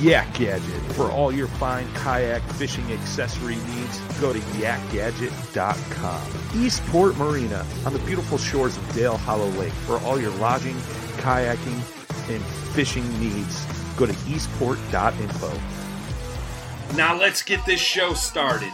Yak Gadget. For all your fine kayak fishing accessory needs, go to yakgadget.com. Eastport Marina on the beautiful shores of Dale Hollow Lake. For all your lodging, kayaking, and fishing needs, go to eastport.info. Now let's get this show started.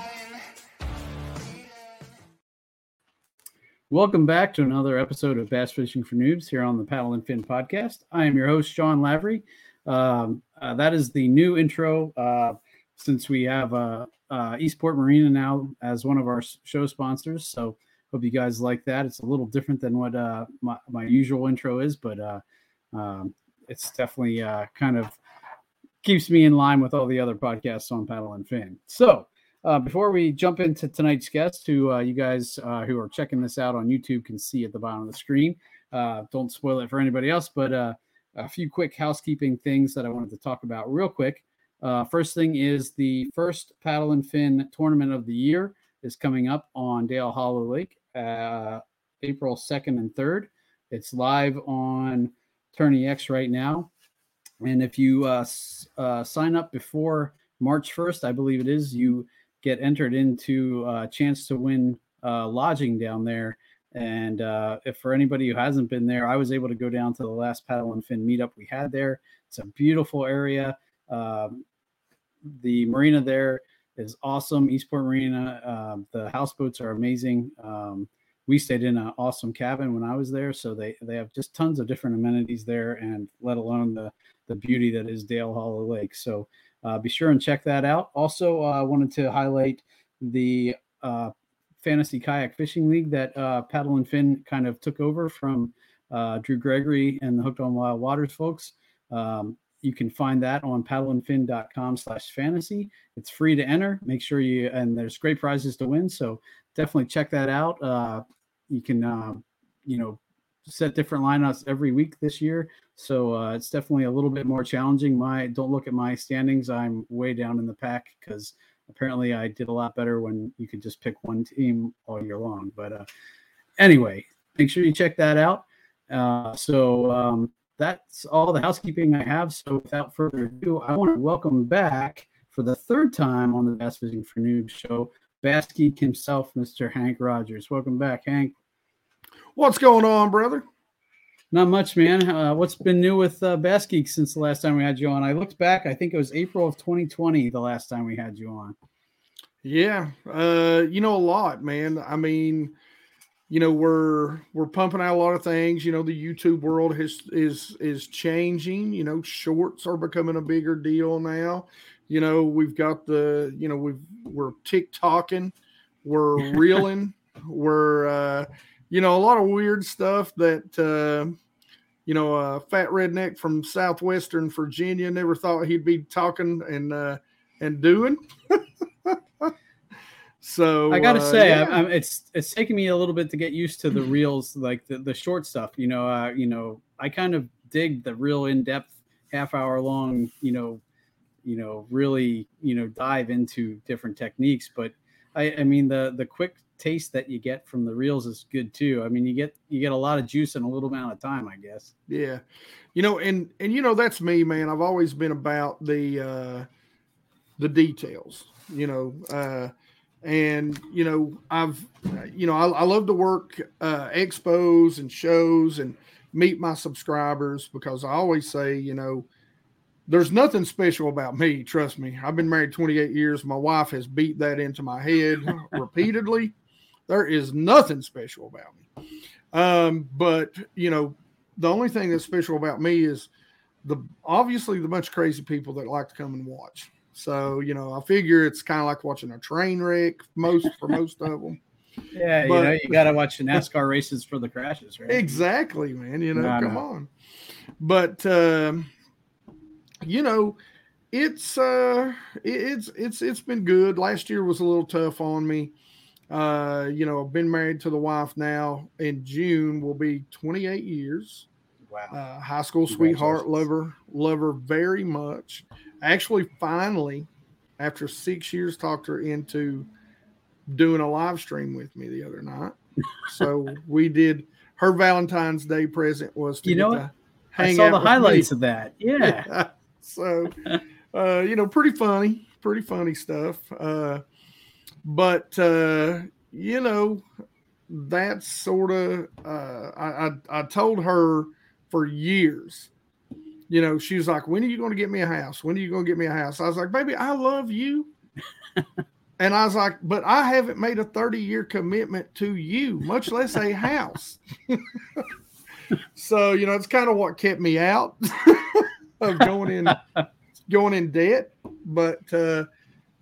Welcome back to another episode of Bass Fishing for Noobs here on the Paddle and Fin podcast. I am your host, Sean Lavery. Um, uh, that is the new intro uh, since we have uh, uh, Eastport Marina now as one of our show sponsors. So hope you guys like that. It's a little different than what uh, my, my usual intro is, but uh, um, it's definitely uh, kind of keeps me in line with all the other podcasts on Paddle and Fin. So uh, before we jump into tonight's guest, who uh, you guys uh, who are checking this out on YouTube can see at the bottom of the screen. Uh, don't spoil it for anybody else, but uh, a few quick housekeeping things that I wanted to talk about real quick. Uh, first thing is the first Paddle and Fin tournament of the year is coming up on Dale Hollow Lake, April 2nd and 3rd. It's live on Tourney X right now. And if you uh, uh, sign up before March 1st, I believe it is, you get entered into a chance to win uh, lodging down there. And uh, if for anybody who hasn't been there, I was able to go down to the last paddle and fin meetup we had there. It's a beautiful area. Um, the marina there is awesome. Eastport Marina. Um, the houseboats are amazing. Um, we stayed in an awesome cabin when I was there, so they they have just tons of different amenities there, and let alone the the beauty that is Dale Hollow Lake. So uh, be sure and check that out. Also, I uh, wanted to highlight the uh, Fantasy Kayak Fishing League that uh, Paddle and Fin kind of took over from uh, Drew Gregory and the Hooked on Wild Waters folks. Um, you can find that on paddleandfin.com slash fantasy. It's free to enter. Make sure you, and there's great prizes to win. So definitely check that out. Uh, you can, uh, you know, set different lineups every week this year. So uh, it's definitely a little bit more challenging. My don't look at my standings. I'm way down in the pack because apparently I did a lot better when you could just pick one team all year long. But uh, anyway, make sure you check that out. Uh, so um, that's all the housekeeping I have. So without further ado, I want to welcome back for the third time on the Bass Fishing for Noobs show, Bass Geek himself, Mr. Hank Rogers. Welcome back, Hank. What's going on, brother? Not much, man. Uh, what's been new with uh, Bass Geek since the last time we had you on? I looked back. I think it was April of 2020 the last time we had you on. Yeah, uh, you know a lot, man. I mean, you know we're we're pumping out a lot of things. You know the YouTube world has is is changing. You know shorts are becoming a bigger deal now. You know we've got the you know we've we're TikToking, we're reeling where uh, you know a lot of weird stuff that uh, you know a fat redneck from southwestern Virginia never thought he'd be talking and uh, and doing. so I gotta uh, say, yeah. I, I'm, it's it's taking me a little bit to get used to the reels, like the, the short stuff. You know, uh, you know, I kind of dig the real in depth, half hour long. You know, you know, really, you know, dive into different techniques. But I, I mean, the the quick taste that you get from the reels is good too. I mean, you get you get a lot of juice in a little amount of time, I guess. Yeah. You know, and and you know that's me, man. I've always been about the uh the details, you know, uh and you know, I've you know, I, I love to work uh expos and shows and meet my subscribers because I always say, you know, there's nothing special about me, trust me. I've been married 28 years. My wife has beat that into my head repeatedly. There is nothing special about me. Um, but you know, the only thing that's special about me is the obviously the bunch of crazy people that like to come and watch. So you know, I figure it's kind of like watching a train wreck most for most of them. Yeah, But- you know, you got to watch the NASCAR races for the crashes, right? Exactly, man. You know, No, come no. on. But um, you know, it's uh it's it's it's been good. Last year was a little tough on me. Uh, you know, I've been married to the wife now. In June will be 28 years. Wow. uh, high school sweetheart, lover, love her, love her very much. Actually, finally, after six years, talked her into doing a live stream with me the other night. so we did. Her Valentine's Day present was to You know to I saw out the with me. highlights of that. Yeah. so, uh, you know, pretty funny, pretty funny stuff. Uh, but uh, you know, that's sort of uh, I, I I told her for years. You know, she was like, "When are you going to get me a house? When are you going to get me a house?" I was like, "Baby, I love you." And I was like, but I haven't made a 30 year commitment to you, much less a house. so, you know, it's kind of what kept me out of going in going in debt. But uh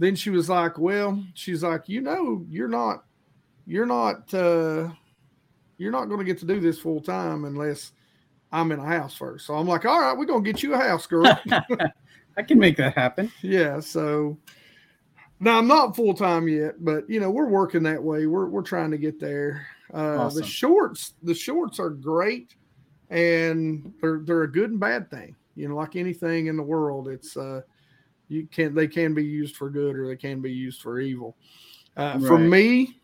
then she was like, Well, she's like, you know, you're not you're not uh you're not gonna get to do this full time unless I'm in a house first. So I'm like, all right, we're gonna get you a house, girl. I can make that happen. yeah so now i'm not full-time yet but you know we're working that way we're, we're trying to get there uh Awesome. the shorts the shorts are great and they're they're a good and bad thing you know like anything in the world it's uh you can they can be used for good or they can be used for evil. Uh, for me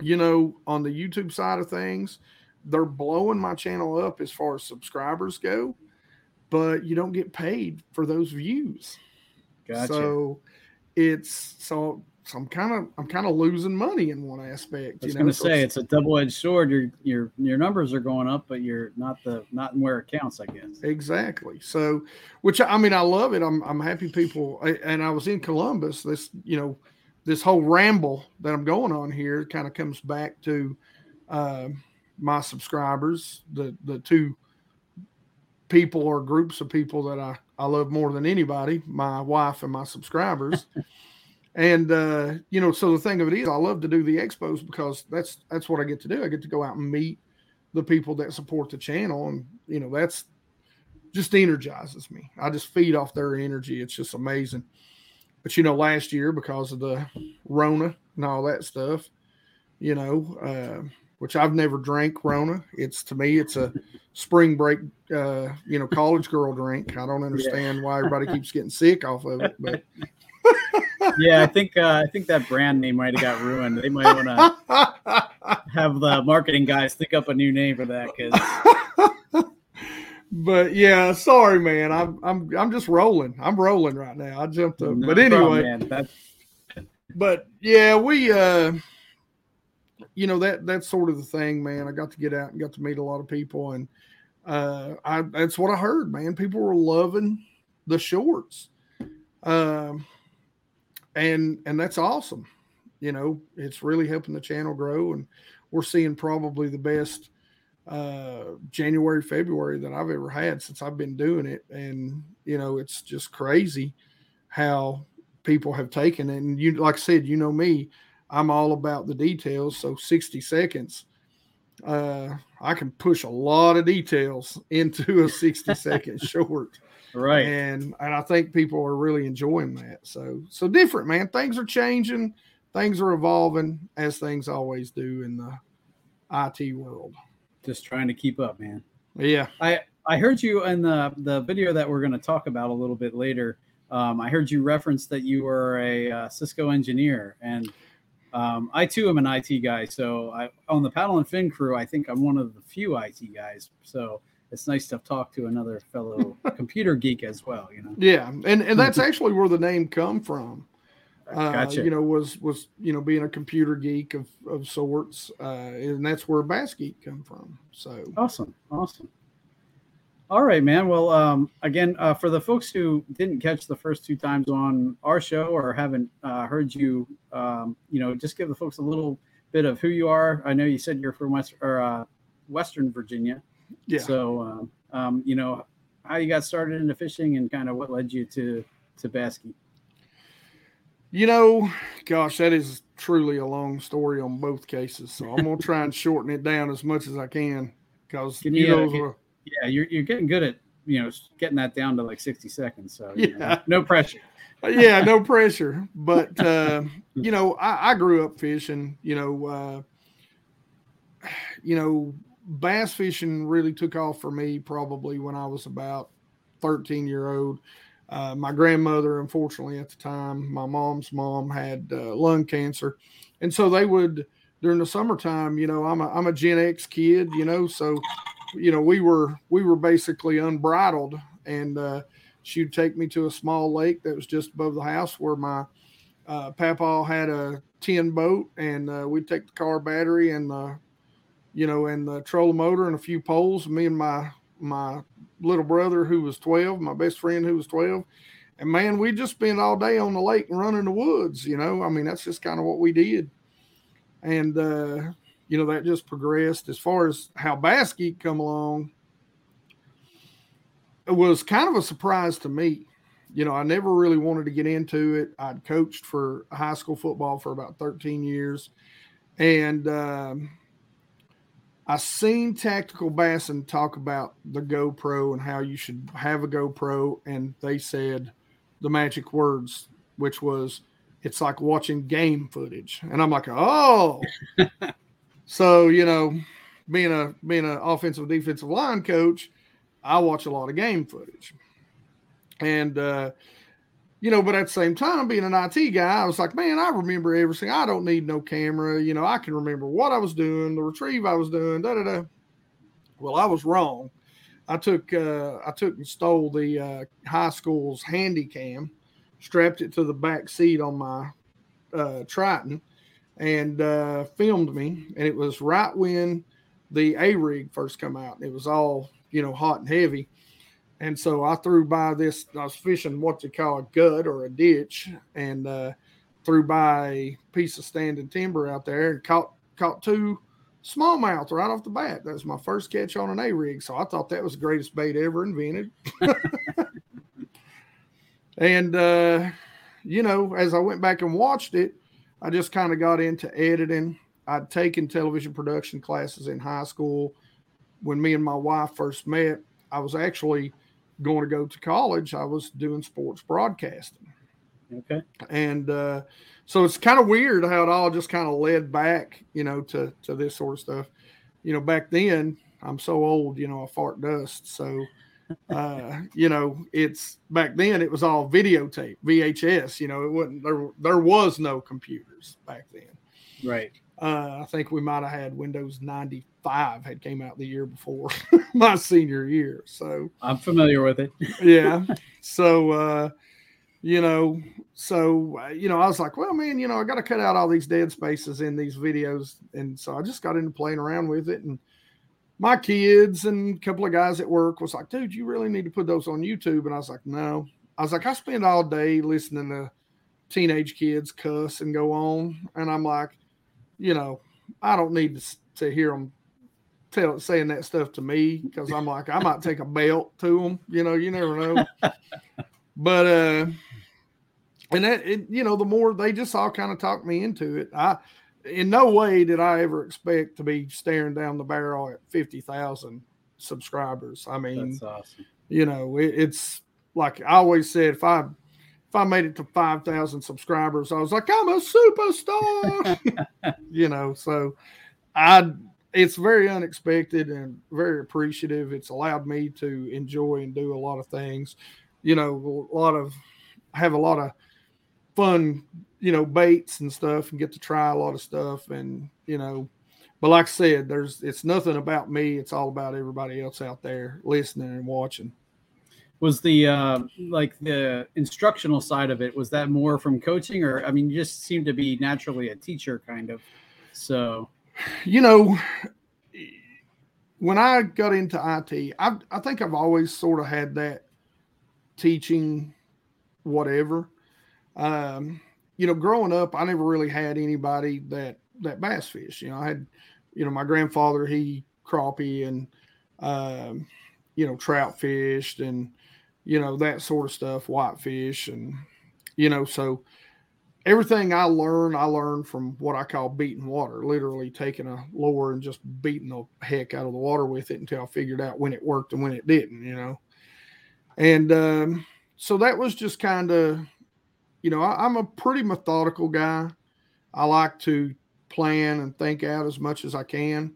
you know on the youtube side of things they're blowing my channel up as far as subscribers go but you don't get paid for those views. Gotcha. so it's so so I'm kind of I'm kind of losing money in one aspect. I was you know, going to say it's a double-edged sword. Your your your numbers are going up, but you're not the not in where it counts. I guess. exactly. So, which I mean, I love it. I'm I'm happy people. And I was in Columbus. This you know, this whole ramble that I'm going on here kind of comes back to uh, my subscribers, the the two people or groups of people that I I love more than anybody, my wife and my subscribers. and uh, you know, so the thing of it is, I love to do the expos because that's that's what I get to do. I get to go out and meet the people that support the channel, and you know, that's just energizes me. I just feed off their energy. It's just amazing. But you know, last year because of the Rona and all that stuff, you know, uh, which I've never drank Rona. It's to me, it's a spring break, uh, you know, college girl drink. I don't understand why everybody keeps getting sick off of it, but yeah, I think uh, I think that brand name might have got ruined. They might want to have the marketing guys think up a new name for that because but yeah, sorry, man. I'm I'm I'm just rolling. I'm rolling right now. I jumped up, but anyway, man, but yeah, we uh you know that that's sort of the thing, man. I got to get out and got to meet a lot of people and uh I that's what I heard, man. People were loving the shorts. Um and and that's awesome. You know, it's really helping the channel grow and we're seeing probably the best uh January, February that I've ever had since I've been doing it. And you know, it's just crazy how people have taken it. And you like I said, you know me, I'm all about the details. So 60 seconds, uh, I can push a lot of details into a 60 second short. Right. And and I think people are really enjoying that. So so different, man. Things are changing, things are evolving as things always do in the IT world. Just trying to keep up, man. Yeah. I I heard you in the the video that we're going to talk about a little bit later. Um, I heard you reference that you were a uh, Cisco engineer, and um, I too am an IT guy. So I, on the paddle and fin crew, I think I'm one of the few IT guys. So it's nice to talk to another fellow computer geek as well. You know. Yeah, and and that's actually where the name come from. Uh, Gotcha. You know, was was you know being a computer geek of of sorts, uh, and that's where Bass Geek come from. So Awesome, awesome. All right, man. Well, um, again, uh, for the folks who didn't catch the first two times on our show or haven't uh, heard you, um, you know, just give the folks a little bit of who you are. I know you said you're from West or uh, Western Virginia, yeah, so um, um, you know how you got started into fishing and kind of what led you to to Bass Geek. you know, gosh, that is truly a long story on both cases. So I'm gonna try and shorten it down as much as I can because you uh, know. can- Yeah, you're you're getting good at you know getting that down to like 60 seconds. So you know, Yeah. no pressure. yeah, no pressure. But uh, you know, I, I grew up fishing. You know, uh, you know, bass fishing really took off for me probably when I was about thirteen year old. Uh, my grandmother, unfortunately, at the time, my mom's mom had uh, lung cancer, and so they would during the summertime. You know, I'm a I'm a Gen X kid. You know, so you know we were we were basically unbridled and. Uh, she'd take me to a small lake that was just above the house where my uh, papa had a tin boat, and uh, we'd take the car battery and the, you know, and the trolling motor and a few poles. Me and my my little brother who was twelve, my best friend who was twelve, and man, we just spent all day on the lake and running the woods. You know, I mean, that's just kind of what we did, and uh, you know that just progressed as far as how Bass Geek come along it was kind of a surprise to me. You know, I never really wanted to get into it. I'd coached for high school football for about 13 years. And um, I seen Tactical Bassin talk about the GoPro and how you should have a GoPro. And they said the magic words, which was, it's like watching game footage. And I'm like, oh. so, you know, being a being an offensive defensive line coach, I watch a lot of game footage. And, uh, you know, but at the same time, being an IT guy, I was like, man, I remember everything. I don't need no camera. You know, I can remember what I was doing, the retrieve I was doing, da da da. Well, I was wrong. I took uh, I took and stole the uh, high school's handy cam, strapped it to the back seat on my uh, Triton, and uh, filmed me. And it was right when the A rig first come out. It was all you know, hot and heavy. And so I threw by this, I was fishing what they call a gut or a ditch and uh, threw by a piece of standing timber out there and caught caught two smallmouth right off the bat. That was my first catch on an A rig. So I thought that was the greatest bait ever invented. and, uh, you know, as I went back and watched it, I just kind of got into editing. I'd taken television production classes in high school when me and my wife first met, I was actually going to go to college. I was doing sports broadcasting. Okay. And uh, so it's kind of weird how it all just kind of led back, you know, to, to this sort of stuff. You know, back then, I'm so old, you know, I fart dust. So, uh, you know, it's back then it was all videotape, VHS, you know, it wasn't, there, there was no computers back then. Right. Uh, I think we might have had Windows 95 had came out the year before my senior year. So I'm familiar with it. yeah. so uh, you know, so uh, you know, I was like, well, man, you know, I got to cut out all these dead spaces in these videos, and so I just got into playing around with it, and my kids and a couple of guys at work was like, dude, you really need to put those on YouTube, and I was like, no. I was like, I spend all day listening to teenage kids cuss and go on, and I'm like you know, I don't need to, to hear them tell saying that stuff to me because I'm like, I might take a belt to them. You know, you never know. but uh, and that it, you know, the more they just all kind of talked me into it. I in no way did I ever expect to be staring down the barrel at fifty thousand subscribers. I mean, awesome. you know, it, it's like I always said, if I if I made it to five thousand subscribers, I was like, I'm a superstar. you know, so I it's very unexpected and very appreciative. It's allowed me to enjoy and do a lot of things. You know, a lot of have a lot of fun, you know, baits and stuff and get to try a lot of stuff and you know, but like I said, there's it's nothing about me, it's all about everybody else out there listening and watching. Was the uh, like the instructional side of it? Was that more from coaching, or I mean, you just seem to be naturally a teacher, kind of. So you know, when I got into IT, I, I think I've always sort of had that teaching whatever. Um, you know, growing up, I never really had anybody that that bass fish. You know, I had, you know, my grandfather he crappie and um, you know trout fished and you know that sort of stuff, whitefish and you know so everything I learn, I learn from what I call beating water, literally taking a lure and just beating the heck out of the water with it until I figured out when it worked and when it didn't, you know. And um, so that was just kind of, you know, I, I'm a pretty methodical guy. I like to plan and think out as much as I can.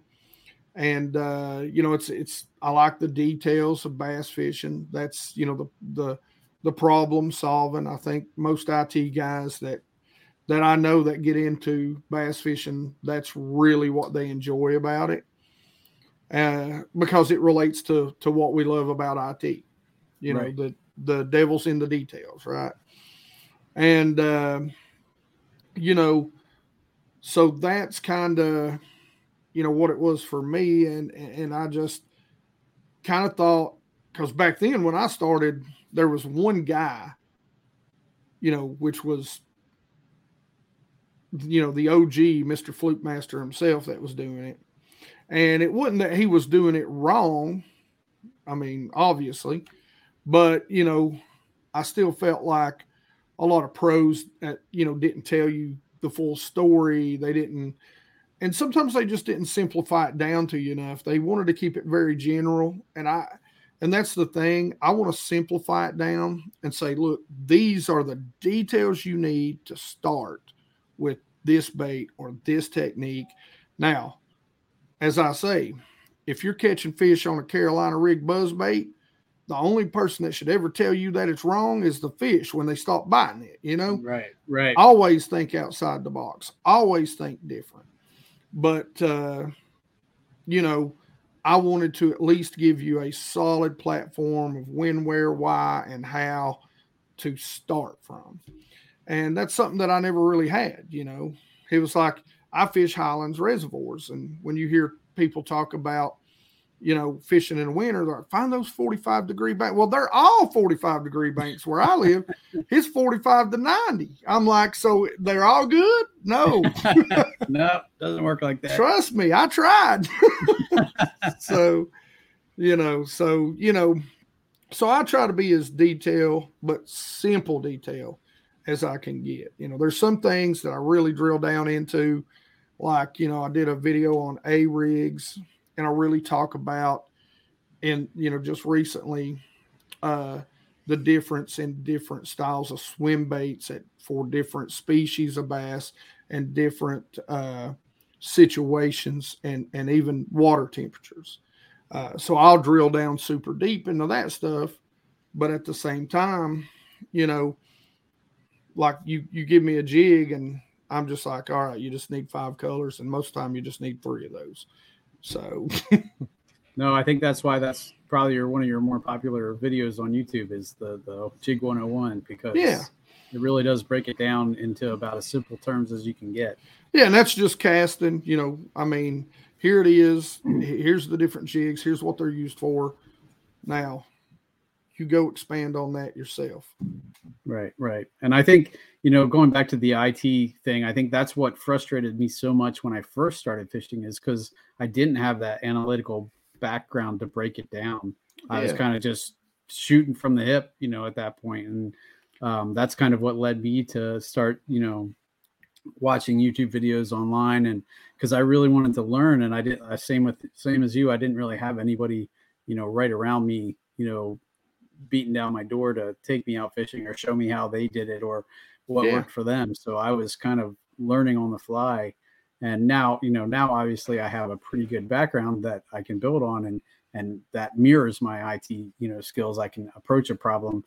And uh, you know, it's it's I like the details of bass fishing. That's you know the the the problem solving. I think most IT guys that that I know that get into bass fishing, that's really what they enjoy about it, uh, because it relates to to what we love about IT. You know, Right. the the devil's in the details, right? And uh, you know, so that's kind of you know what it was for me, and and I just kind of thought because back then when I started, there was one guy, you know, which was you know the OG Mr. Fluke Master himself that was doing it, and it wasn't that he was doing it wrong. I mean, obviously, but you know, I still felt like a lot of pros that you know didn't tell you the full story. They didn't, and sometimes they just didn't simplify it down to you enough. They wanted to keep it very general, and I, and that's the thing. I want to simplify it down and say, look, these are the details you need to start with this bait or this technique. Now, as I say, if you're catching fish on a Carolina rig buzz bait, the only person that should ever tell you that it's wrong is the fish when they stop biting it. You know, right, right. always think outside the box, always think different. But, uh, you know, I wanted to at least give you a solid platform of when, where, why, and how to start from. And that's something that I never really had. You know, it was like I fish highlands reservoirs. And when you hear people talk about, you know, fishing in the winter, they're like, find those 45 degree banks. Well, they're all 45 degree banks where I live. it's 45 to 90. I'm like, so they're all good? No, no, doesn't work like that. trust me, I tried. so, you know, so, you know, so I try to be as detail, but simple detail as I can get. You know, there's some things that I really drill down into, like, you know, I did a video on A rigs and I really talk about, and, you know, just recently, uh, the difference in different styles of swim baits at for different species of bass and different uh, situations and and even water temperatures. Uh, so I'll drill down super deep into that stuff, but at the same time, you know, like you you give me a jig and I'm just like, all right, you just need five colors, and most of the time you just need three of those. So No, I think that's why that's probably your one of your more popular videos on YouTube is the the Jig 101 because Yeah. it really does break it down into about as simple terms as you can get. Yeah, and that's just casting. You know, I mean, here it is. Here's the different jigs. Here's what they're used for. Now, you go expand on that yourself. Right, right. And I think, you know, going back to the IT thing, I think that's what frustrated me so much when I first started fishing is because I didn't have that analytical background to break it down. I was kind of just shooting from the hip, you know, at that point. And um, that's kind of what led me to start, you know, watching YouTube videos online and because I really wanted to learn and I did same with same as you I didn't really have anybody you know right around me you know beating down my door to take me out fishing or show me how they did it or what yeah. worked for them so I was kind of learning on the fly and now you know now obviously I have a pretty good background that I can build on and and that mirrors my IT you know skills I can approach a problem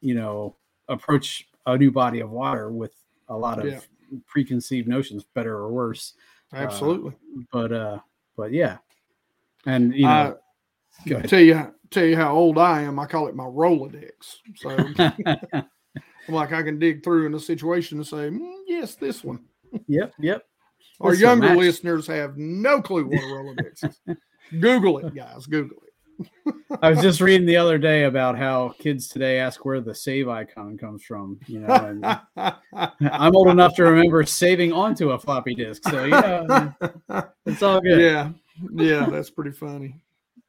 you know approach a new body of water with a lot of yeah preconceived notions, better or worse. Uh, Absolutely. Uh, but uh, but yeah, and you know, uh, tell you tell you how old I am. I call it my Rolodex. So I'm like I can dig through in a situation and say, mm, yes, this one. Yep, yep. Our younger listeners have no clue what a Rolodex is. Google it, guys. Google it. I was just reading the other day about how kids today ask where the save icon comes from. You know, I'm old enough to remember saving onto a floppy disk. So yeah, it's all good. Yeah, yeah, that's pretty funny.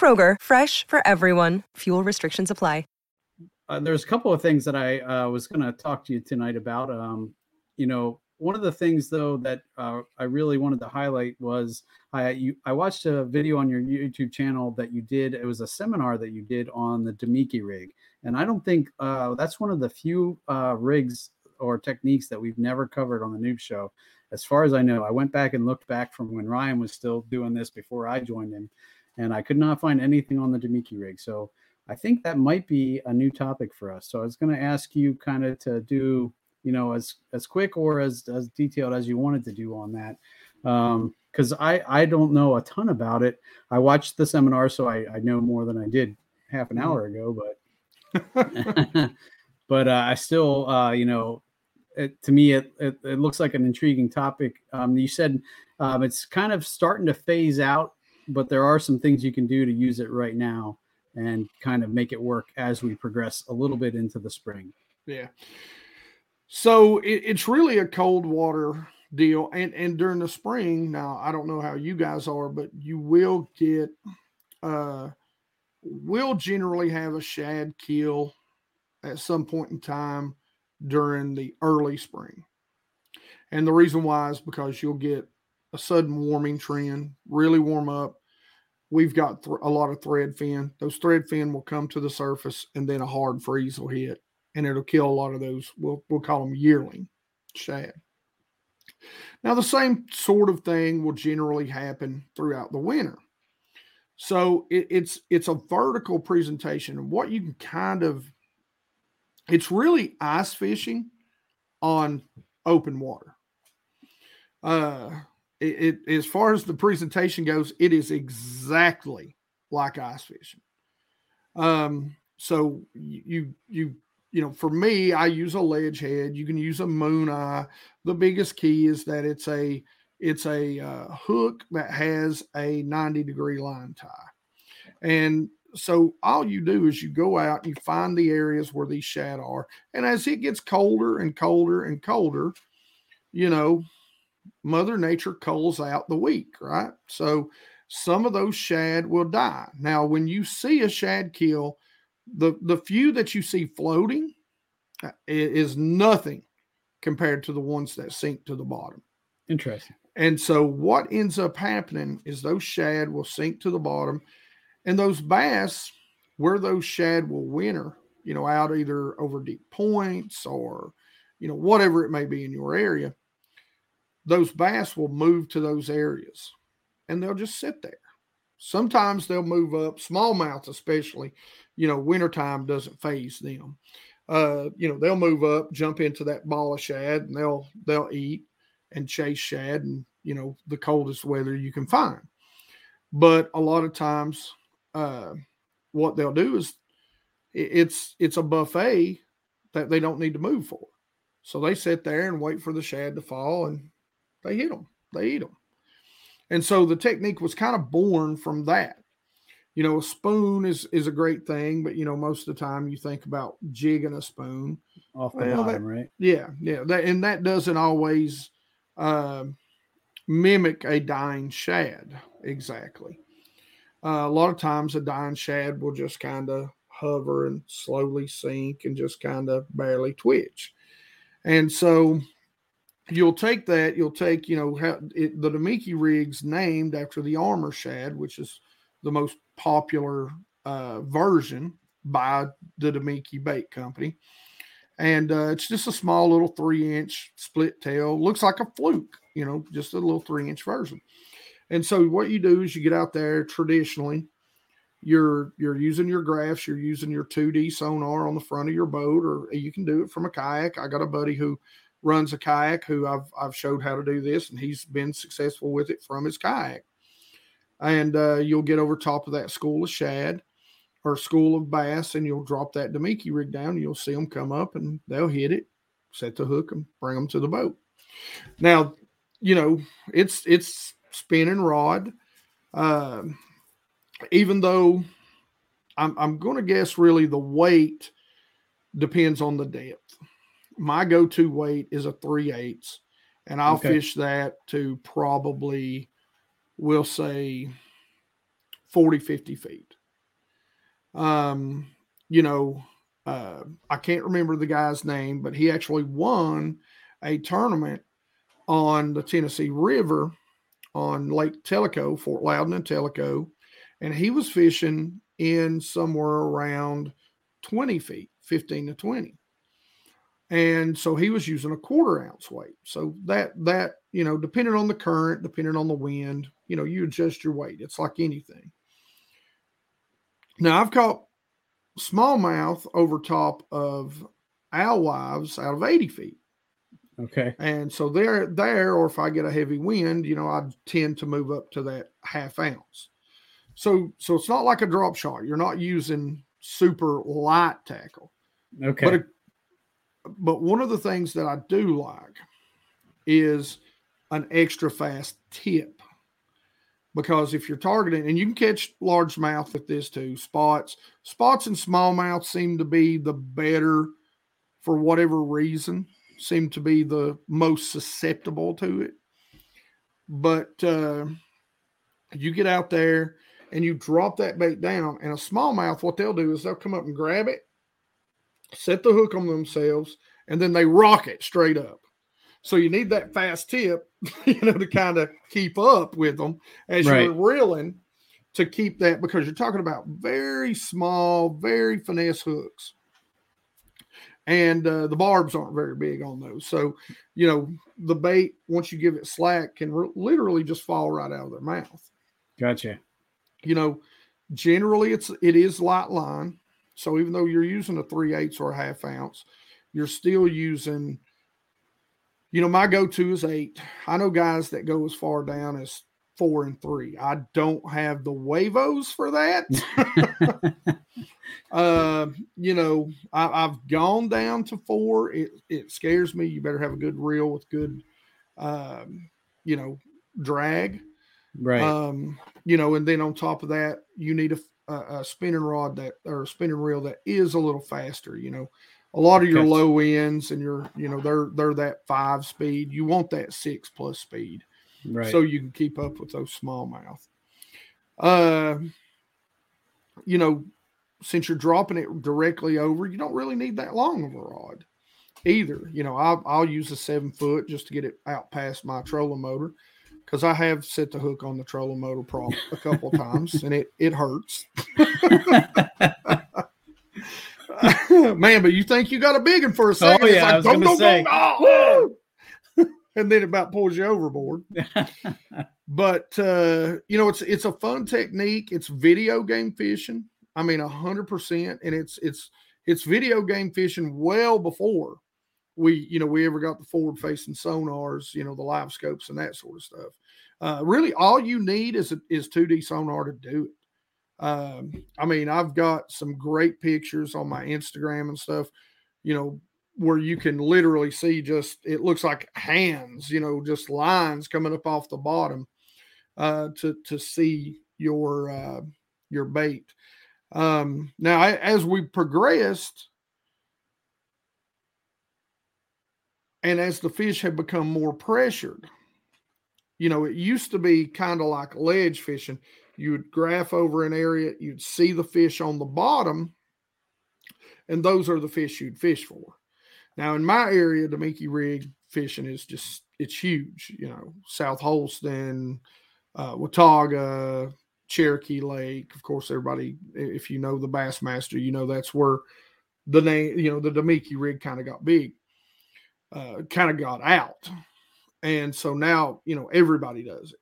Kroger, fresh for everyone. Fuel restrictions apply uh, there's a couple of things that I uh, was going to talk to you tonight about. Um, you know, one of the things though that uh, I really wanted to highlight was I you, I watched a video on your YouTube channel that you did. It was a seminar that you did on the Damiki rig, and I don't think uh, that's one of the few uh, rigs or techniques that we've never covered on the Noob Show. As far as I know, I went back and looked back from when Ryan was still doing this before I joined him, and I could not find anything on the Damiki rig. So I think that might be a new topic for us. So I was going to ask you kind of to do, you know, as as quick or as as detailed as you wanted to do on that, because um, I I don't know a ton about it. I watched the seminar, so I I know more than I did half an mm-hmm. hour ago, but but uh, I still uh, you know. It, to me, it, it, it looks like an intriguing topic. Um, you said um, it's kind of starting to phase out, but there are some things you can do to use it right now and kind of make it work as we progress a little bit into the spring. Yeah. So it, it's really a cold water deal. And and during the spring, now I don't know how you guys are, but you will get uh will generally have a shad kill at some point in time during the early spring. And the reason why is because you'll get a sudden warming trend, really warm up, we've got th- a lot of thread fin. Those thread fin will come to the surface and then a hard freeze will hit and it'll kill a lot of those. We'll, we'll call them yearling shad. Now, the same sort of thing will generally happen throughout the winter. So it, it's it's a vertical presentation. What you can kind of it's really ice fishing on open water. Uh, it, it, as far as the presentation goes, it is exactly like ice fishing. Um, so you you you know, for me, I use a ledge head. You can use a moon eye. The biggest key is that it's a it's a uh, hook that has a 90 degree line tie. And so all you do is you go out you find the areas where these shad are. And as it gets colder and colder and colder, you know, Mother Nature culls out the weak, right? So some of those shad will die. Now, when you see a shad kill, the the few that you see floating uh, is nothing compared to the ones that sink to the bottom. Interesting. And so what ends up happening is those shad will sink to the bottom, and those bass, where those shad will winter, you know, out either over deep points or, you know, whatever it may be in your area those bass will move to those areas and they'll just sit there. Sometimes they'll move up, smallmouths especially, you know, wintertime doesn't phase them. Uh, you know, they'll move up, jump into that ball of shad, and they'll they'll eat and chase shad and you know the coldest weather you can find. But a lot of times, uh, what they'll do is it's it's a buffet that they don't need to move for. So they sit there and wait for the shad to fall and they hit them, they eat them. And so the technique was kind of born from that. You know, a spoon is is a great thing, but you know, most of the time you think about jigging a spoon off the Well, bottom, that- right? yeah, yeah, that, and that doesn't always uh, mimic a dying shad exactly. Uh, a lot of times, a dying shad will just kind of hover and slowly sink and just kind of barely twitch. And so, you'll take that. You'll take, you know, how it, the Damiki rig's named after the armor shad, which is the most popular uh, version by the Damiki Bait Company and uh, it's just a small little three inch split tail. Looks like a fluke, you know, just a little three inch version. And so what you do is you get out there traditionally. You're you're using your graphs, you're using your 2D sonar on the front of your boat, or you can do it from a kayak. I got a buddy who runs a kayak who I've I've showed how to do this, and he's been successful with it from his kayak. And uh, you'll get over top of that school of shad or school of bass, and you'll drop that Damiki rig down. And you'll see them come up, and they'll hit it, set the hook, and bring them to the boat. Now, you know it's it's spinning rod. Um, even though I'm I'm going to guess really the weight depends on the depth. My go-to weight is a three eighths, and I'll Okay. fish that to probably, we'll say, 40, 50 feet um, you know, uh, I can't remember the guy's name, but he actually won a tournament on the Tennessee River on Lake Tellico, Fort Loudoun and Tellico, and he was fishing in somewhere around 20 feet, 15 to 20. And so he was using a quarter ounce weight. So that that, you know, depending on the current, depending on the wind, you know, you adjust your weight. It's like anything. Now I've caught smallmouth over top of alewives out of 80 feet. Okay. And so they're there, or if I get a heavy wind, you know, I tend to move up to that half ounce. So so it's not like a drop shot. You're not using super light tackle. Okay. But it, but one of the things that I do like is an extra fast tip. Because if you're targeting, and you can catch largemouth with this too, spots, spots and smallmouth seem to be the better, for whatever reason, seem to be the most susceptible to it. But uh, you get out there and you drop that bait down, and a smallmouth, what they'll do is they'll come up and grab it, set the hook on themselves, and then they rock it straight up. So you need that fast tip, you know, to kind of keep up with them as you're reeling to keep that because you're talking about very small, very finesse hooks. And uh, the barbs aren't very big on those. So, you know, the bait, once you give it slack, can re- literally just fall right out of their mouth gotcha. you know, generally it's it is light line. So even though you're using a three eighths or a half ounce, you're still using, you know, my go-to is eight. I know guys that go as far down as four and three. I don't have the wavos for that. uh, you know, I, I've gone down to four. It it scares me. You better have a good reel with good um, you know, drag. Right. Um, you know, and then on top of that, you need a, a, a spinning rod that or a spinning reel that is a little faster. You know, a lot of your low ends and your, you know, they're they're that five speed. You want that six plus speed right. so you can keep up with those smallmouth. Uh, you know, since you're dropping it directly over, you don't really need that long of a rod either. You know, I'll, I'll use a seven foot just to get it out past my trolling motor because I have set the hook on the trolling motor prop a couple times and it it hurts. Man, but you think you got a big one for a second? it's yeah, I was go, gonna say. go, and then it about pulls you overboard but uh you know it's it's a fun technique it's video game fishing i mean a hundred percent and it's it's it's video game fishing well before we you know we ever got the forward facing sonars you know the live scopes and that sort of stuff uh really all you need is a, is 2d sonar to do it um i mean i've got some great pictures on my instagram and stuff you know, where you can literally see just it looks like hands, you know, just lines coming up off the bottom uh, to to see your uh, your bait. Um, now, as we progressed, and as the fish have become more pressured, you know, it used to be kind of like ledge fishing. You would graph over an area, you'd see the fish on the bottom, and those are the fish you'd fish for. Now, in my area, the Damiki rig fishing is just it's huge. You know, South Holston, uh, Watauga, Cherokee Lake. Of course, everybody, if you know the Bassmaster, you know that's where the name, you know, the Damiki rig kind of got big, uh, kind of got out. And so now, you know, everybody does it.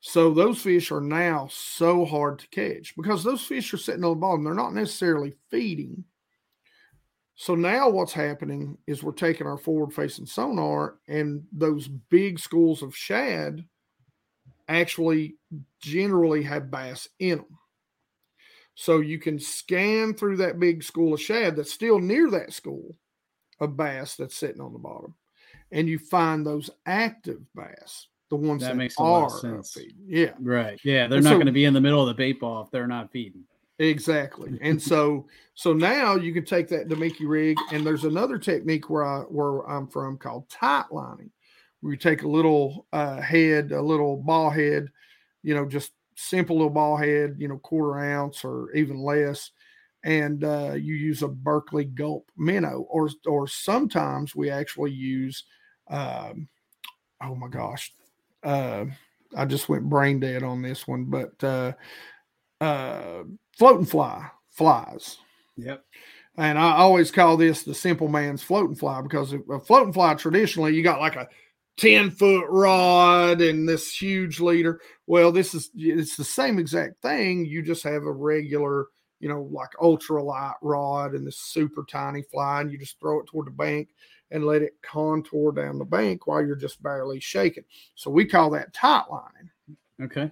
So those fish are now so hard to catch because those fish are sitting on the bottom. They're not necessarily feeding. So now what's happening is we're taking our forward facing sonar and those big schools of shad actually generally have bass in them. So you can scan through that big school of shad that's still near that school of bass that's sitting on the bottom, and you find those active bass, the ones that, that makes a lot of sense. Feeding. Yeah, right. Yeah, they're and not so, going to be in the middle of the bait ball if they're not feeding. Exactly. And so so now you can take that Damiki rig, and there's another technique where I where I'm from called tight lining we take a little uh, head, a little ball head, you know, just simple little ball head, you know, quarter ounce or even less, and uh, you use a Berkley Gulp minnow, or or sometimes we actually use, um, oh my gosh, uh, I just went brain dead on this one, but uh, uh, floating fly flies. Yep. And I always call this the simple man's floating fly because a floating fly traditionally you got like a 10 foot rod and this huge leader. Well, this is it's the same exact thing. You just have a regular, you know, like ultra light rod and this super tiny fly, and you just throw it toward the bank and let it contour down the bank while you're just barely shaking. So we call that tight line. Okay.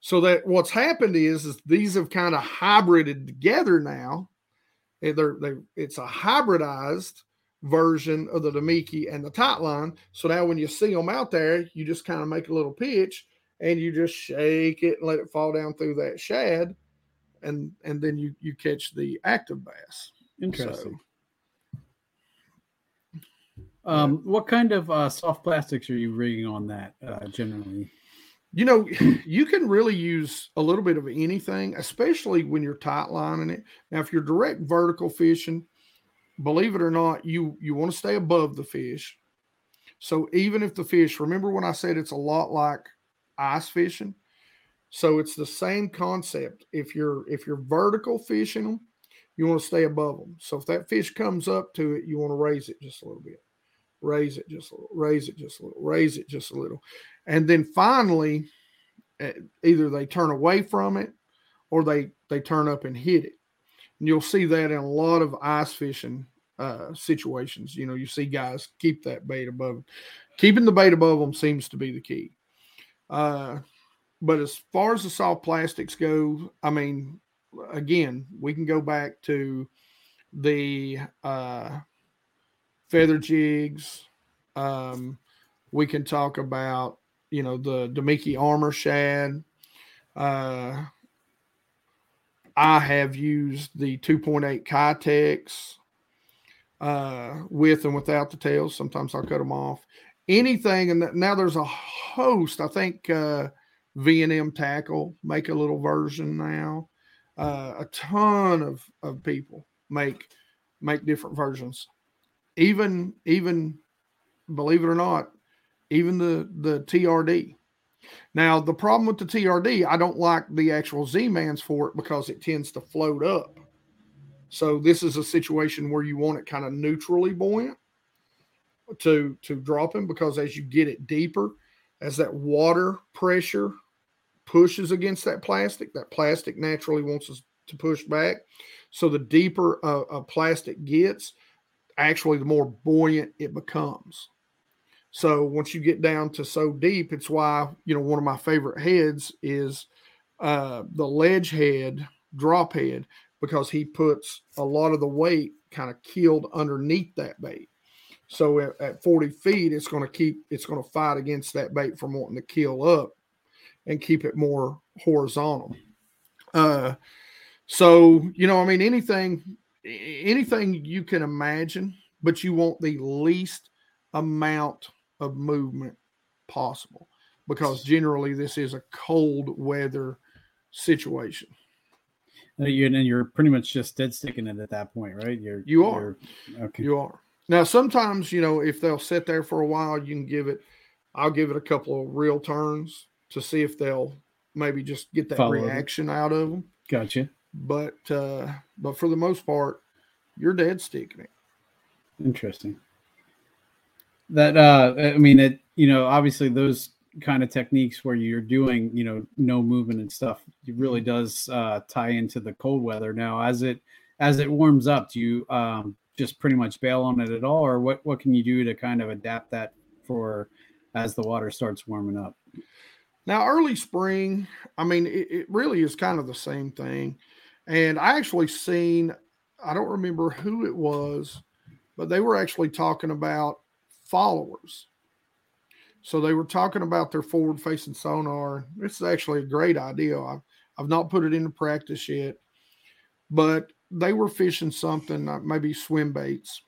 So that what's happened is, is these have kind of hybrided together now. Eh, they're they it's a hybridized version of the Damiki and the tight line. So now when you see them out there, you just kind of make a little pitch and you just shake it and let it fall down through that shad, and and then you you catch the active bass. Interesting. So, um, what kind of uh, soft plastics are you rigging on that uh, generally? You know, you can really use a little bit of anything, especially when you're tight lining it. Now, if you're direct vertical fishing, believe it or not, you you want to stay above the fish. So even if the fish, remember when I said it's a lot like ice fishing? So it's the same concept. If you're if you're vertical fishing them, you want to stay above them. So if that fish comes up to it, you want to raise it just a little bit. Raise it just a little, raise it just a little, raise it just a little. And then finally, eh, either they turn away from it or they they turn up and hit it. And you'll see that in a lot of ice fishing uh, situations. You know, you see guys keep that bait above. Them. Keeping the bait above them seems to be the key. Uh, but as far as the soft plastics go, I mean, again, we can go back to the uh, feather jigs. Um, we can talk about, you know, the Damiki armor shad. Uh, I have used the 2.8 Keitechs uh, with and without the tails. Sometimes I'll cut them off. Anything, and now there's a host. I think uh, V&M Tackle make a little version now. Uh, a ton of, of people make make different versions. Even even believe it or not, even the the TRD now, the problem with the TRD, I don't like the actual Z mans for it because it tends to float up. So this is a situation where you want it kind of neutrally buoyant to to drop him because as you get it deeper, as that water pressure pushes against that plastic, that plastic naturally wants us to push back. So the deeper a, a plastic gets, actually the more buoyant it becomes. So once you get down to so deep, it's why, you know, one of my favorite heads is uh, the ledge head, drop head, because he puts a lot of the weight kind of killed underneath that bait. So at, at 40 feet, it's going to keep it's going to fight against that bait from wanting to kill up and keep it more horizontal. Uh, so you know, I mean, anything anything you can imagine, but you want the least amount of movement possible because generally this is a cold weather situation. And you and you're pretty much just dead sticking it at that point, right? You're You are. you're- okay. You are. Now, sometimes, you know, if they'll sit there for a while, you can give it, I'll give it a couple of real turns to see if they'll maybe just get that Follow it. reaction out of them. Gotcha. But, uh, but for the most part, you're dead sticking it. Interesting. That uh I mean it you know obviously those kind of techniques where you're doing you know no movement and stuff it really does uh tie into the cold weather now as it as it warms up do you um just pretty much bail on it at all or what what can you do to kind of adapt that for as the water starts warming up Now, early spring, I mean, it, it really is kind of the same thing. And I actually seen, I don't remember who it was, but they were actually talking about followers. So they were talking about their forward facing sonar. This is actually a great idea. I've, I've not put it into practice yet, but they were fishing something, uh, maybe swim baits,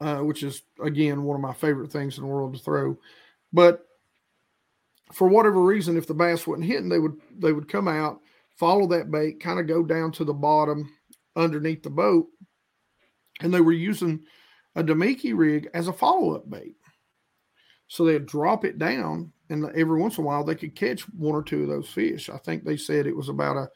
uh, which is, again, one of my favorite things in the world to throw. But for whatever reason, if the bass wasn't hitting, they would they would come out, follow that bait, kind of go down to the bottom underneath the boat, and they were using a Damiki rig as a follow up bait. So they'd drop it down, and every once in a while they could catch one or two of those fish. I think they said it was about a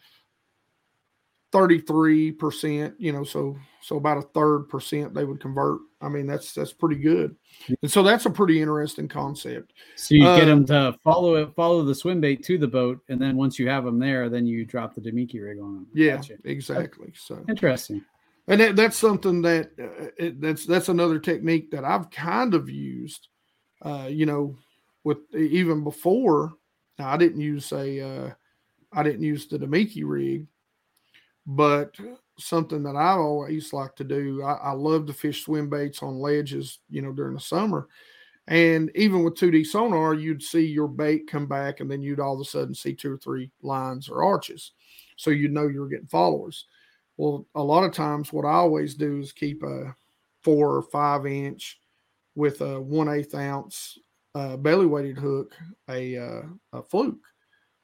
33%, you know, so so about a third percent they would convert. I mean, that's that's pretty good. And so that's a pretty interesting concept. so you get Uh, them to follow it follow the swim bait to the boat and then once you have them there then you drop the Damiki rig on them Yeah, Gotcha. exactly. So interesting and that, that's something that uh, it, that's that's another technique that I've kind of used. Uh, you know, with even before now, I didn't use a uh, I didn't use the Damiki rig, but something that I always like to do. I, I love to fish swim baits on ledges. You know, during the summer. And even with 2D sonar, you'd see your bait come back, and then you'd all of a sudden see two or three lines or arches. So you'd know you were getting followers. Well, a lot of times, what I always do is keep a four or five inch with a one eighth ounce uh, belly weighted hook, a, uh, a fluke,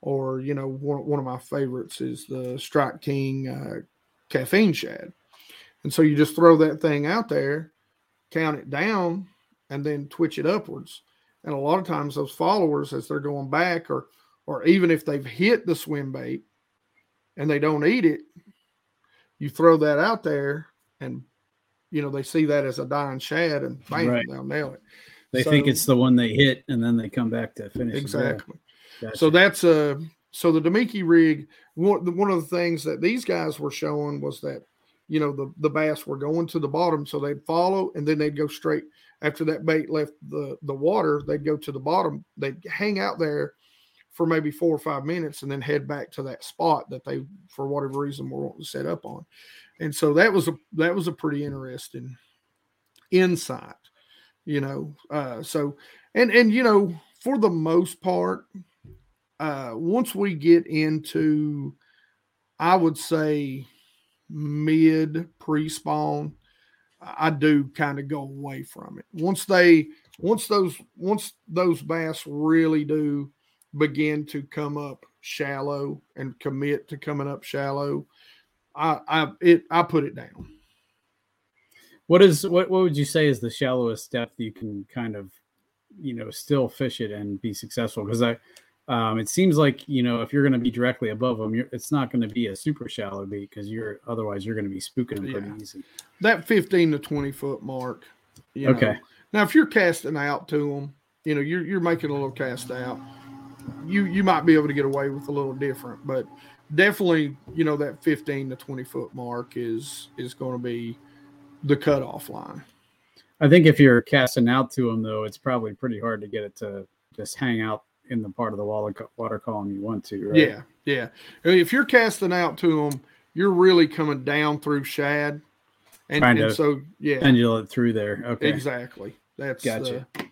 or you know, one, one of my favorites is the Strike King uh, caffeine shad. And so you just throw that thing out there, count it down, and then twitch it upwards. And a lot of times, those followers, as they're going back, or or even if they've hit the swim bait and they don't eat it, you throw that out there and you know they see that as a dying shad and bam Right. they'll nail it they think it's the one they hit and then they come back to finish exactly Gotcha. so that's a so the Damiki rig one, one of the things that these guys were showing was that you know the the bass were going to the bottom so they'd follow and then they'd go straight after that bait left the the water they'd go to the bottom they'd hang out there for maybe four or five minutes and then head back to that spot that they for whatever reason were wanting to set up on and so that was a that was a pretty interesting insight you know uh so and and you know for the most part uh once we get into i would say mid pre-spawn i do kind of go away from it once they once those once those bass really do begin to come up shallow and commit to coming up shallow i i it i put it down What is what what would you say is the shallowest depth you can kind of you know still fish it and be successful? Because I um, it seems like you know if you're going to be directly above them, you're, it's not going to be a super shallow beat because you're otherwise you're going to be spooking them pretty Yeah. easy. that 15 to 20 foot mark you know. Okay. now if you're casting out to them you know you're, you're making a little cast out you you might be able to get away with a little different but definitely you know that 15 to 20 foot mark is is going to be the cutoff line I think if you're casting out to them though, it's probably pretty hard to get it to just hang out in the part of the water water column you want to. Right? yeah yeah if you're casting out to them you're really coming down through shad and, and so yeah, Pendulate you know, through there. Okay. exactly. That's Gotcha. uh,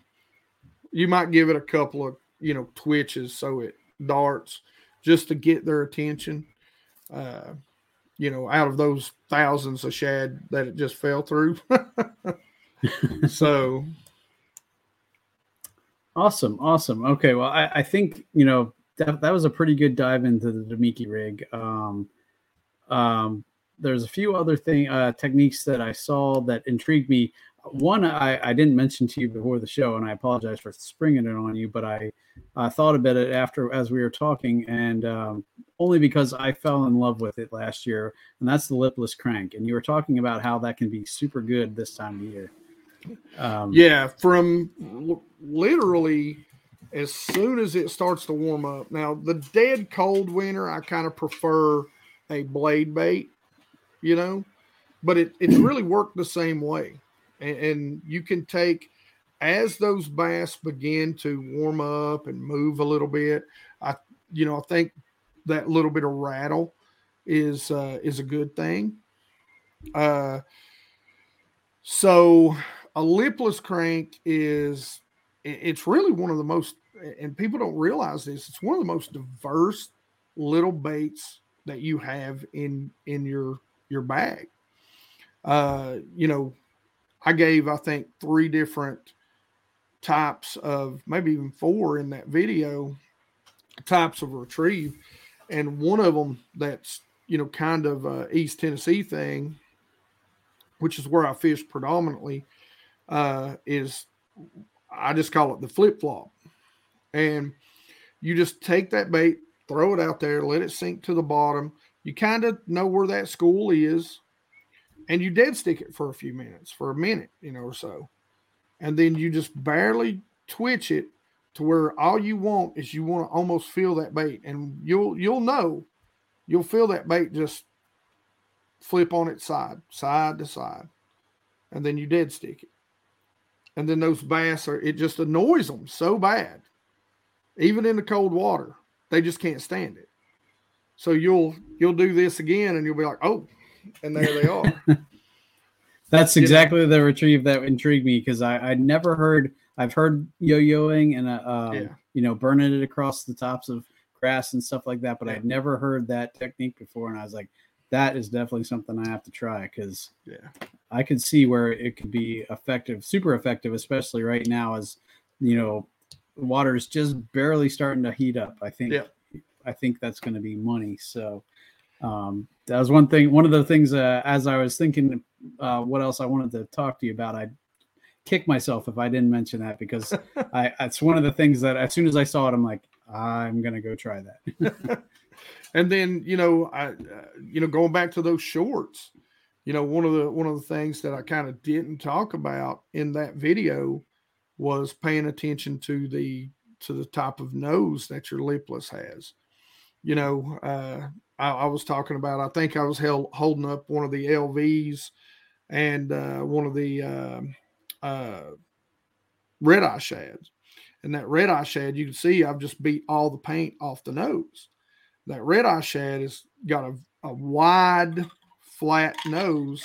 you might give it a couple of you know twitches so it darts just to get their attention. Uh, you know, out of those thousands of shad that it just fell through. so Awesome, awesome. Okay, well, I, I think you know that that was a pretty good dive into the Damiki rig. Um, um, there's a few other thing uh, techniques that I saw that intrigued me. One I, I didn't mention to you before the show, and I apologize for springing it on you, but I I thought about it after as we were talking, and um, only because I fell in love with it last year, and that's the lipless crank. And you were talking about how that can be super good this time of year. Um, Yeah, from l- literally as soon as it starts to warm up. Now, the dead cold winter, I kind of prefer a blade bait, you know, but it, it's really worked the same way. And, and you can take, as those bass begin to warm up and move a little bit, I, you know, I think that little bit of rattle is, uh, is a good thing. Uh, so a lipless crank is it's really one of the most and people don't realize this it's one of the most diverse little baits that you have in in your your bag. Uh you know i gave i think three different types of maybe even four in that video types of retrieve. And one of them that's you know kind of east tennessee thing which is where i fish predominantly uh, is I just call it the flip flop. And you just take that bait, throw it out there, let it sink to the bottom. You kind of know where that school is, and you dead stick it for a few minutes, for a minute, you know, or so. And then you just barely twitch it to where all you want is you want to almost feel that bait. And you'll you'll know, you'll feel that bait just flip on its side, side to side. And then you dead stick it and then those bass are it just annoys them so bad. Even in the cold water they just can't stand it. So you'll you'll do this again and you'll be like oh and there they are. That's exactly the retrieve that intrigued me because I I'd never heard I've heard yo-yoing and uh, um, Yeah. you know burning it across the tops of grass and stuff like that, but Yeah. I'd never heard that technique before, and I was like, that is definitely something I have to try because yeah I could see where it could be effective, super effective, especially right now as you know water is just barely starting to heat up. I think Yeah. I think that's going to be money. So um, that was one thing. One of the things uh, as I was thinking, uh, what else I wanted to talk to you about, I'd kick myself if I didn't mention that because I it's one of the things that as soon as I saw it, I'm like, I'm gonna go try that. and then you know i uh, you know going back to those shorts you know one of the one of the things that i kind of didn't talk about in that video was paying attention to the to the type of nose that your lipless has. You know uh i, I was talking about i think i was held, holding up one of the lvs and uh one of the um uh red eye shads. And that red eye shad you can see i've just beat all the paint off the nose. That red eye shad has got a, a wide flat nose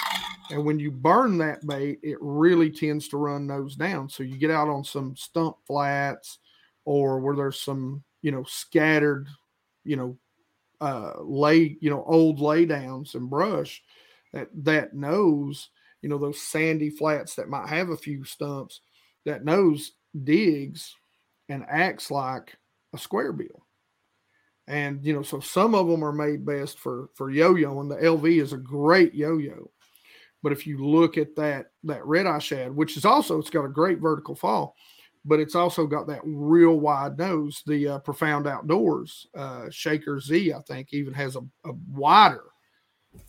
and when you burn that bait it really tends to run nose down. So you get out on some stump flats or where there's some you know scattered you know uh lay you know old laydowns and brush that that nose you know those sandy flats that might have a few stumps that nose digs and acts like a square bill and you know so some of them are made best for for yo-yo and the lv is a great yo-yo. But if you look at that that red eye shad which is also it's got a great vertical fall but it's also got that real wide nose the uh, profound outdoors uh, shaker z i think even has a, a wider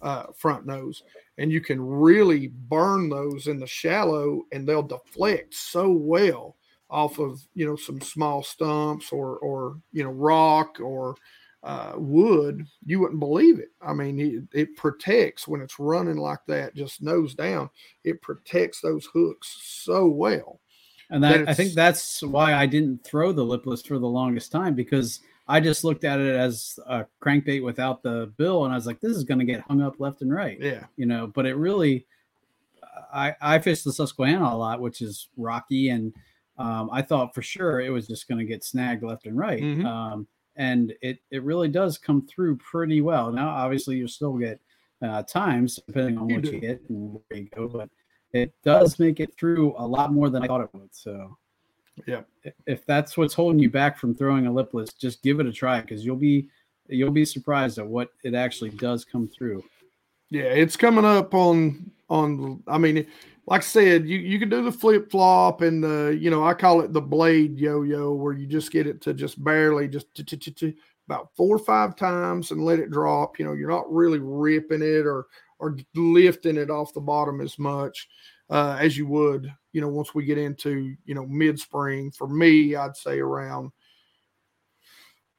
uh, front nose. And you can really burn those in the shallow and they'll deflect so well off of you know some small stumps or or you know rock or uh, wood you wouldn't believe it i mean it, it protects when it's running like that just nose down it protects those hooks so well And That I think that's why I didn't throw the lipless for the longest time because I just looked at it as a crankbait without the bill, and I was like, this is going to get hung up left and right, yeah you know. But it really, I I fished the Susquehanna a lot, which is rocky, and um, I thought for sure it was just going to get snagged left and right. Mhm. Um, and it it really does come through pretty well. Now, obviously, you still get uh, times depending on You what do. you hit and where you go, but it does make it through a lot more than I thought it would. So, Yeah. if that's what's holding you back from throwing a lipless, just give it a try because you'll be you'll be surprised at what it actually does come through. Yeah, it's coming up on on. I mean, like I said, you you can do the flip flop and the you know I call it the blade yo yo, where you just get it to just barely just about four or five times and let it drop. You know, you're not really ripping it or or lifting it off the bottom as much uh, as you would. You know, once we get into you know mid spring. For me, I'd say around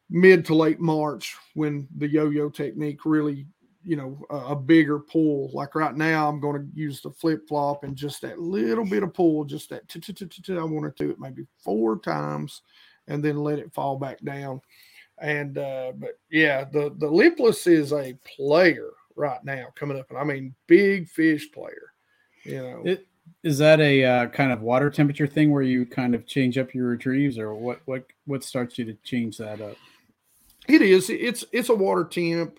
mid to late March when the yo-yo technique really you know a, a bigger pull like right now i'm going to use the flip-flop and just that little bit of pull just that i want to do it maybe four times and then let it fall back down and uh but yeah the the lipless is a player right now coming up and i mean big fish player you know It, is that a uh, kind of water temperature thing where you kind of change up your retrieves, or what? What what starts you to change that up? It is. It's it's a water temp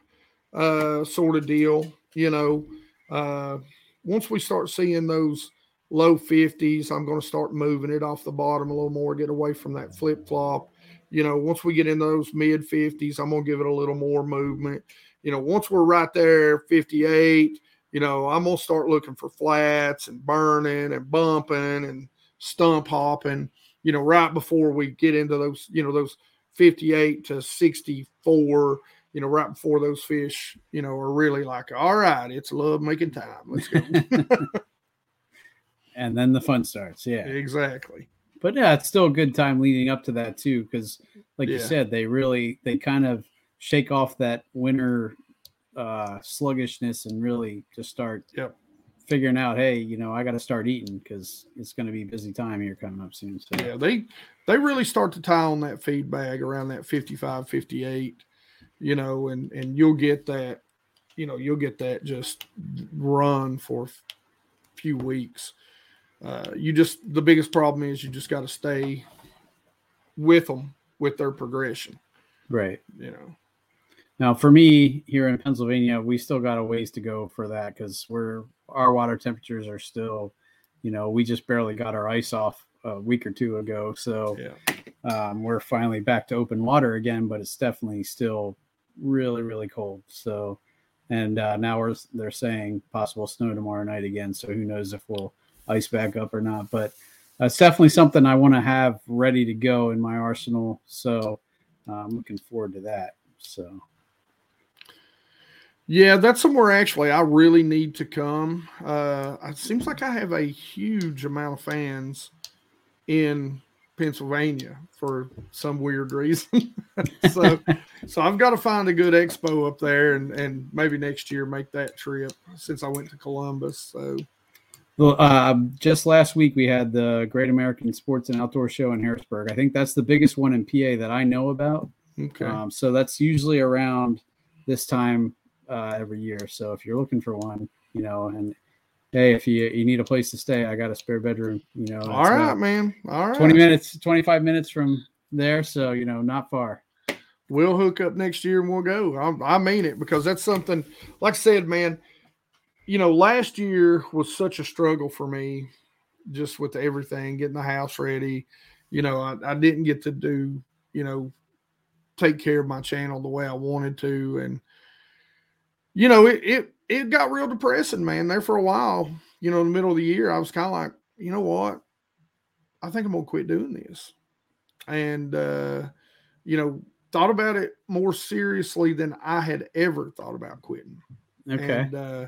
uh sort of deal, you know. Uh once we start seeing those low 50s, I'm going to start moving it off the bottom a little more, get away from that flip flop. You know, once we get in those mid 50s, I'm going to give it a little more movement. You know, once we're right there 58, you know, I'm going to start looking for flats and burning and bumping and stump hopping, you know, right before we get into those, you know, those 58 to 64, you know, right before those fish, you know, are really like, all right, it's love making time. Let's go. And then the fun starts. Yeah. exactly. but yeah, it's still a good time leading up to that too, because like you said, they really they kind of shake off that winter uh sluggishness and really just start Yep. figuring out, hey, you know, I got to start eating because it's going to be busy time here coming up soon. So Yeah, they they really start to tie on that feed bag around that 55, 58, you know, and and you'll get that, you know, you'll get that just run for a few weeks. Uh, you just the biggest problem is you just got to stay with them with their progression, right. you know. Now, for me here in Pennsylvania, we still got a ways to go for that because we're our water temperatures are still, you know, we just barely got our ice off a week or two ago, so Yeah. um, we're finally back to open water again. But it's definitely still really, really cold. So, and uh, now we're they're saying possible snow tomorrow night again. So who knows if we'll ice back up or not? But it's definitely something I want to have ready to go in my arsenal. So uh, I'm looking forward to that. So. Yeah, that's somewhere actually I really need to come. Uh, it seems like I have a huge amount of fans in Pennsylvania for some weird reason. so, so I've got to find a good expo up there, and and maybe next year make that trip since I went to Columbus. So Well, um, just last week we had the Great American Sports and Outdoor Show in Harrisburg. I think that's the biggest one in PA that I know about. okay, Um, so that's usually around this time uh, every year. So if you're looking for one, you know, and hey, if you you need a place to stay, I got a spare bedroom. You know, all right, man, all right. Twenty minutes, twenty five minutes from there. So you know, not far. we'll hook up next year and we'll go. I, I mean it because that's something. Like I said, man, you know, last year was such a struggle for me, just with everything, getting the house ready. You know, I, I didn't get to do, you know, take care of my channel the way I wanted to, and you know, it it it got real depressing, man. There for a while, you know, in the middle of the year, I was kind of like, you know what, I think I'm gonna quit doing this, and uh, you know, thought about it more seriously than I had ever thought about quitting. Okay. And, uh,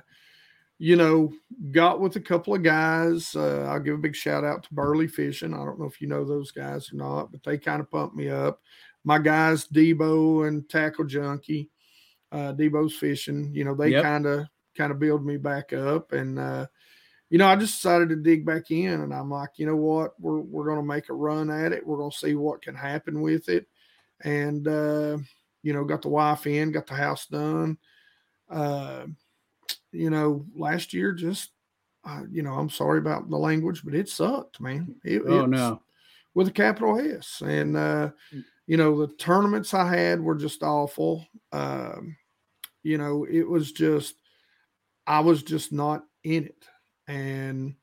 you know, got with a couple of guys. Uh, I'll give a big shout out to Burley Fishing. I don't know if you know those guys or not, but they kind of pumped me up. My guys, Debo and Tackle Junkie, uh, Debo's Fishing, you know, they kind of kind of build me back up. And, uh, you know, I just decided to dig back in and I'm like, you know what, we're, we're going to make a run at it. We're going to see what can happen with it. And, uh, you know, got the wife in, got the house done. Uh, you know, last year just you know, I'm sorry about the language, but it sucked, man. It, Oh no. with a capital S. And uh, you know, the tournaments I had were just awful. Um, you know, it was just I was just not in it. And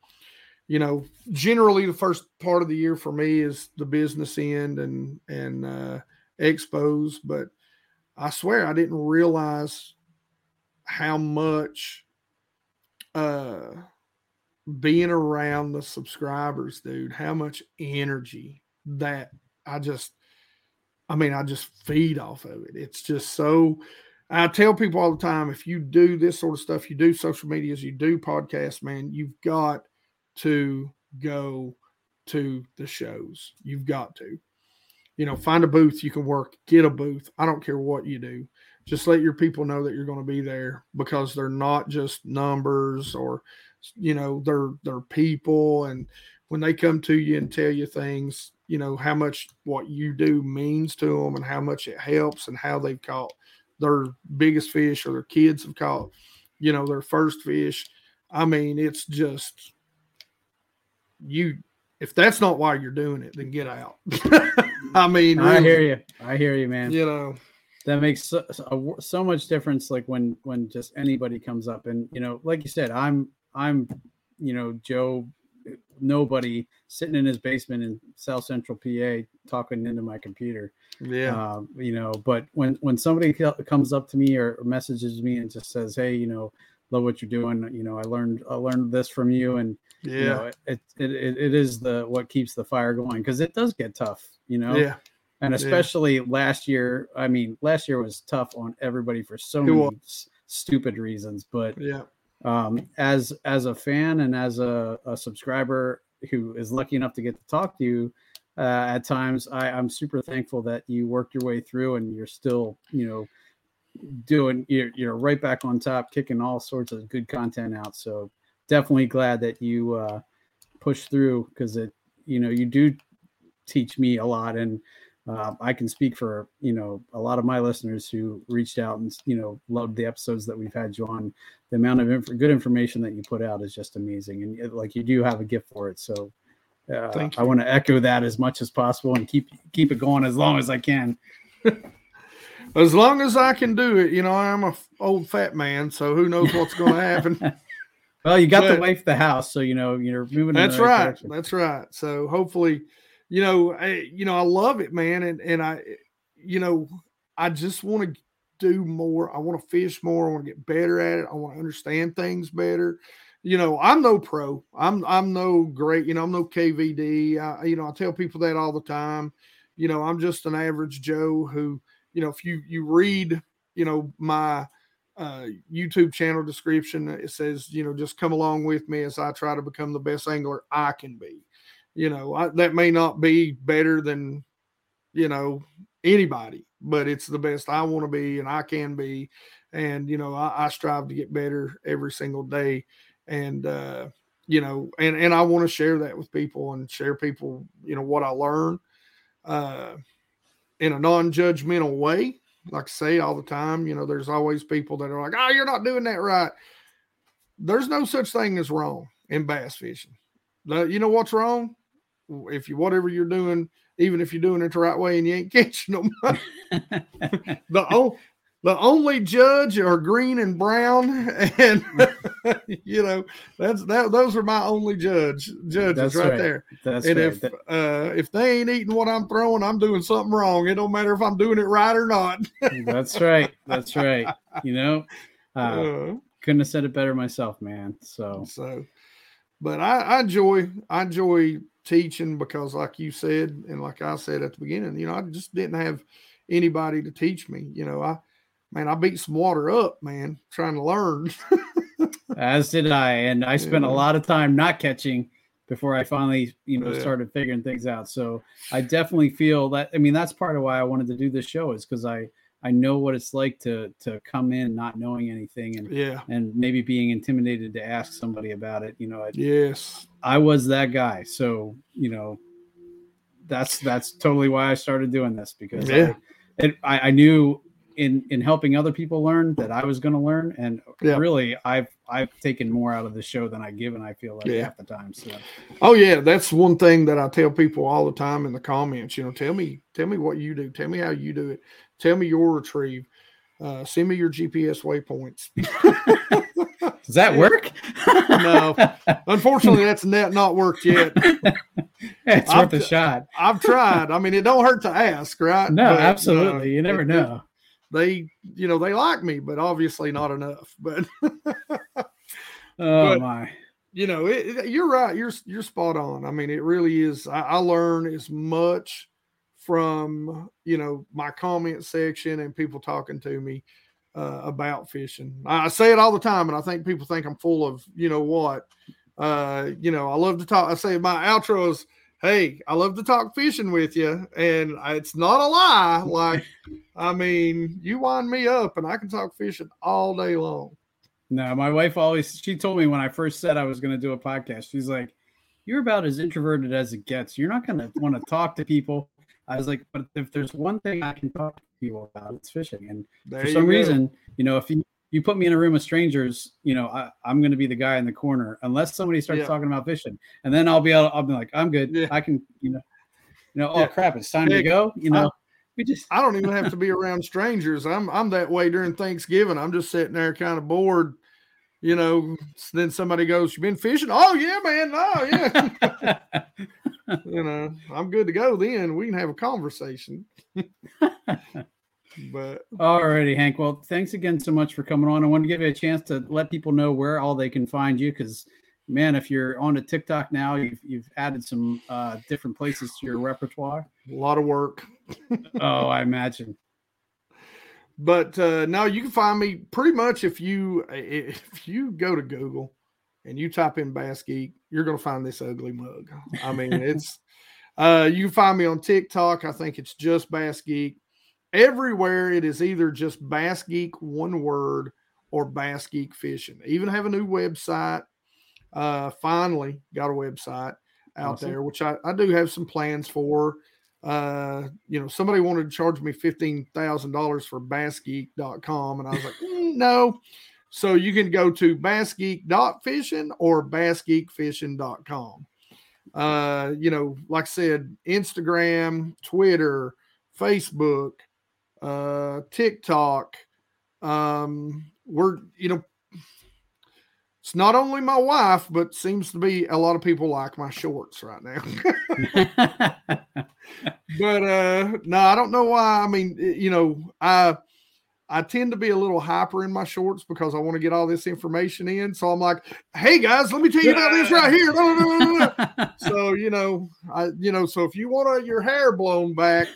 you know, generally the first part of the year for me is the business end and and uh expos, but I swear I didn't realize how much uh being around the subscribers, dude, how much energy that I just, I mean, I just feed off of it. It's just so. I tell people all the time if you do this sort of stuff, you do social medias, you do podcasts, man, you've got to go to the shows. You've got to. You know, find a booth you can work, get a booth. I don't care what you do. Just let your people know that you're going to be there because they're not just numbers or you know they're they're people and when they come to you and tell you things you know how much what you do means to them and how much it helps and how they've caught their biggest fish or their kids have caught you know their first fish i mean it's just you if that's not why you're doing it then get out i mean I really, hear you. I hear you, man. you know that makes so, so so much difference like when when just anybody comes up and you know like you said i'm i'm you know joe nobody sitting in his basement in south central pa talking into my computer. Yeah. Um, you know but when when somebody comes up to me or, messages me and just says hey you know love what you're doing. You know i learned i learned this from you. And yeah. you know it, it, it, it is the what keeps the fire going because it does get tough you know? Yeah. And Yeah. especially last year i mean last year was tough on everybody for so many stupid reasons but yeah um as as a fan and as a, a subscriber who is lucky enough to get to talk to you uh, at times I, i'm super thankful that you worked your way through and you're still you know doing you're, you're right back on top kicking all sorts of good content out. So definitely glad that you uh push through because it you know you do teach me a lot and uh, I can speak for you know a lot of my listeners who reached out and you know loved the episodes that we've had you on. The amount of inf- good information that you put out is just amazing, and it- like you do have a gift for it. So uh, I want to echo that as much as possible and keep keep it going as long as I can. as long as I can do it, you know, I'm a f- old fat man, so who knows what's going to happen. Well, you got the wife, the house, so you know you're moving. in That's right. right. That's right. So hopefully, you know, I, you know, I love it, man, and and I, you know, I just want to do more. I want to fish more. I want to get better at it. I want to understand things better. You know, I'm no pro. I'm I'm no great. You know, I'm no KVD. I, you know, I tell people that all the time. You know, I'm just an average Joe who, you know, if you you read, you know, my uh, YouTube channel description, it says, you know, just come along with me as I try to become the best angler I can be. You know, I, that may not be better than, you know, anybody, but it's the best I want to be and I can be. And, you know, I, I strive to get better every single day. And, uh, you know, and, and I want to share that with people and share people, you know, what I learn uh, in a non judgmental way like I say all the time, you know, there's always people that are like, oh, you're not doing that right. There's no such thing as wrong in bass fishing. You know what's wrong? If you whatever you're doing, even if you're doing it the right way and you ain't catching them, the o- the only judge are green and brown, and you know that's that. Those are my only judge judges right, right. there. That's and right. if That- uh, if they ain't eating what I'm throwing, I'm doing something wrong. It don't matter if I'm doing it right or not. that's right. That's right. You know, uh, Uh, couldn't have said it better myself, man. So so, but I, I enjoy I enjoy teaching because, like you said, and like I said at the beginning, you know, I just didn't have anybody to teach me. You know, I man, I beat some water up, man, trying to learn. as did I, and I spent a lot of time not catching before I finally, you know, Yeah. started figuring things out. So I definitely feel that. I mean, that's part of why I wanted to do this show is because I I know what it's like to to come in not knowing anything and yeah. and maybe being intimidated to ask somebody about it. You know, I, Yes. I was that guy. So you know, that's that's totally why I started doing this because Yeah. I, it, I, I knew in in helping other people learn that I was going to learn, and Yeah. really, I've I've taken more out of the show than I give, and I feel like Yeah. half the time. So Oh yeah, that's one thing that I tell people all the time in the comments. You know, tell me, tell me what you do. Tell me how you do it. Tell me your retrieve. Uh, send me your GPS waypoints. does that work? no, unfortunately, that's net not worked yet. it's I'll worth a shot. I've tried. I mean, it don't hurt to ask, right? No, But, uh, absolutely. You never it- know. They, you know, they like me, but obviously not enough. But Oh but- my. you know, it, it- you're right. You're you're spot on. I mean, it really is. I, I learn as much from you know my comment section and people talking to me uh, about fishing. I, I say it all the time, and I think people think I'm full of you know what. Uh, you know, I love to talk. I say my outro is, "Hey, I love to talk fishing with you," and it's not a lie. Like, I mean, you wind me up, and I can talk fishing all day long. No, my wife always she told me when I first said I was going to do a podcast. She's like, "You're about as introverted as it gets. You're not going to want to talk to people." I was like, "But if there's one thing I can talk to people about, it's fishing." And There for some go. reason, you know, if you you put me in a room of strangers, you know, I, I'm going to be the guy in the corner unless somebody starts Yeah. talking about fishing, and then I'll be able, I'll be like, "I'm good. Yeah. I can," you know, you know, oh crap, it's time to go. You I- know, we just I don't even have to be around strangers. I'm I'm that way during Thanksgiving. I'm just sitting there kind of bored, you know. Then somebody goes, "You been fishing?" Oh yeah, man. Oh yeah. you know, I'm good to go. Then we can have a conversation. but Alrighty, Hank. Well, thanks again so much for coming on. I want to give you a chance to let people know where all they can find you because, man, if you're on a TikTok now, you've you've added some uh, different places to your repertoire. a lot of work. oh, I imagine. But uh, no, you can find me pretty much if you if you go to Google and you type in Bass Geek, you're gonna find this ugly mug. I mean, it's uh, you can find me on TikTok. I think it's just Bass Geek. Everywhere it is either just Bass Geek one word or Bass Geek Fishing. Even have a new website. Uh, finally got a website out Awesome. there, which I, I do have some plans for uh you know somebody wanted to charge me $15000 for bassgeek.com and i was like "Mm, no so you can go to bassgeek.fishing or bassgeekfishing.com uh you know like i said instagram twitter facebook uh tiktok um we're you know it's not only my wife but seems to be a lot of people like my shorts right now. But uh no i don't know why. I mean you know i i tend to be a little hyper in my shorts because i want to get all this information in. So i'm like hey guys let me tell you about this right here. So you know i you know so if you want your hair blown back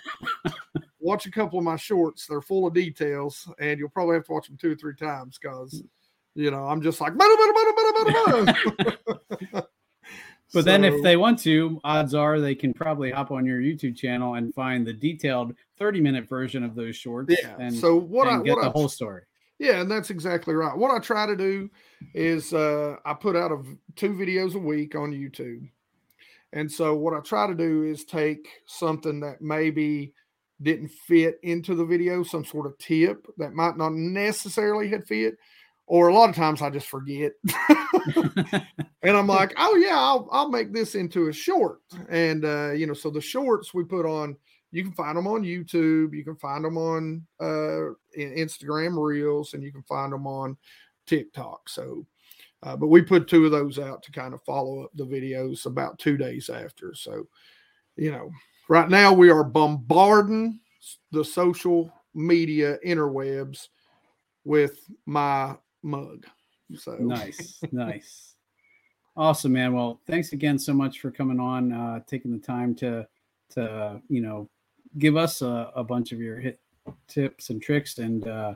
watch a couple of my shorts they're full of details and you'll probably have to watch them two or three times because you know i'm just like "Bada, bada, bada, bada, bada, bada." But then, if they want to, odds are they can probably hop on your YouTube channel and find the detailed 30 minute version of those shorts yeah and, so what and i get what the I, whole story. Yeah, and that's exactly right. What I try to do is uh, I put out of two videos a week on YouTube. And so what I try to do is take something that maybe didn't fit into the video, some sort of tip that might not necessarily had fit, or a lot of times I just forget. and I'm like, oh yeah, I'll I'll make this into a short. And uh, you know, so the shorts we put on, you can find them on YouTube, you can find them on uh Instagram Reels, and you can find them on TikTok. So, uh, but we put two of those out to kind of follow up the videos about two days after. So, you know, right now we are bombarding the social media interwebs with my mug. So nice, nice, awesome, man. Well, thanks again so much for coming on, uh, taking the time to to you know give us a, a bunch of your hit tips and tricks, and uh,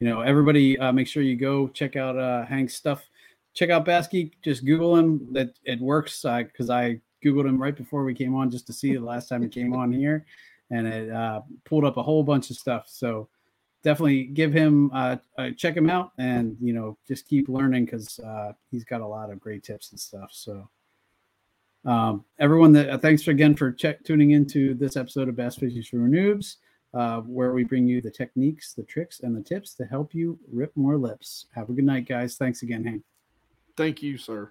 you know everybody uh, make sure you go check out uh, Hank's stuff. Check out Bass Geek. Just Google him. That it works I because I googled him right before we came on just to see the last time he came on here, and it uh, pulled up a whole bunch of stuff. So definitely give him uh, uh check him out and you know just keep learning because uh he's got a lot of great tips and stuff so um everyone that uh, thanks again for check tuning into this episode of bass fishing for noobs uh, where we bring you the techniques, the tricks, and the tips to help you rip more lips. Have a good night, guys. Thanks again, Hank. Thank you, sir.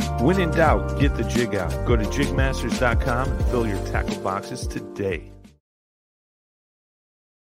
When in doubt, get the jig out. Go to jigmasters.com and fill your tackle boxes today.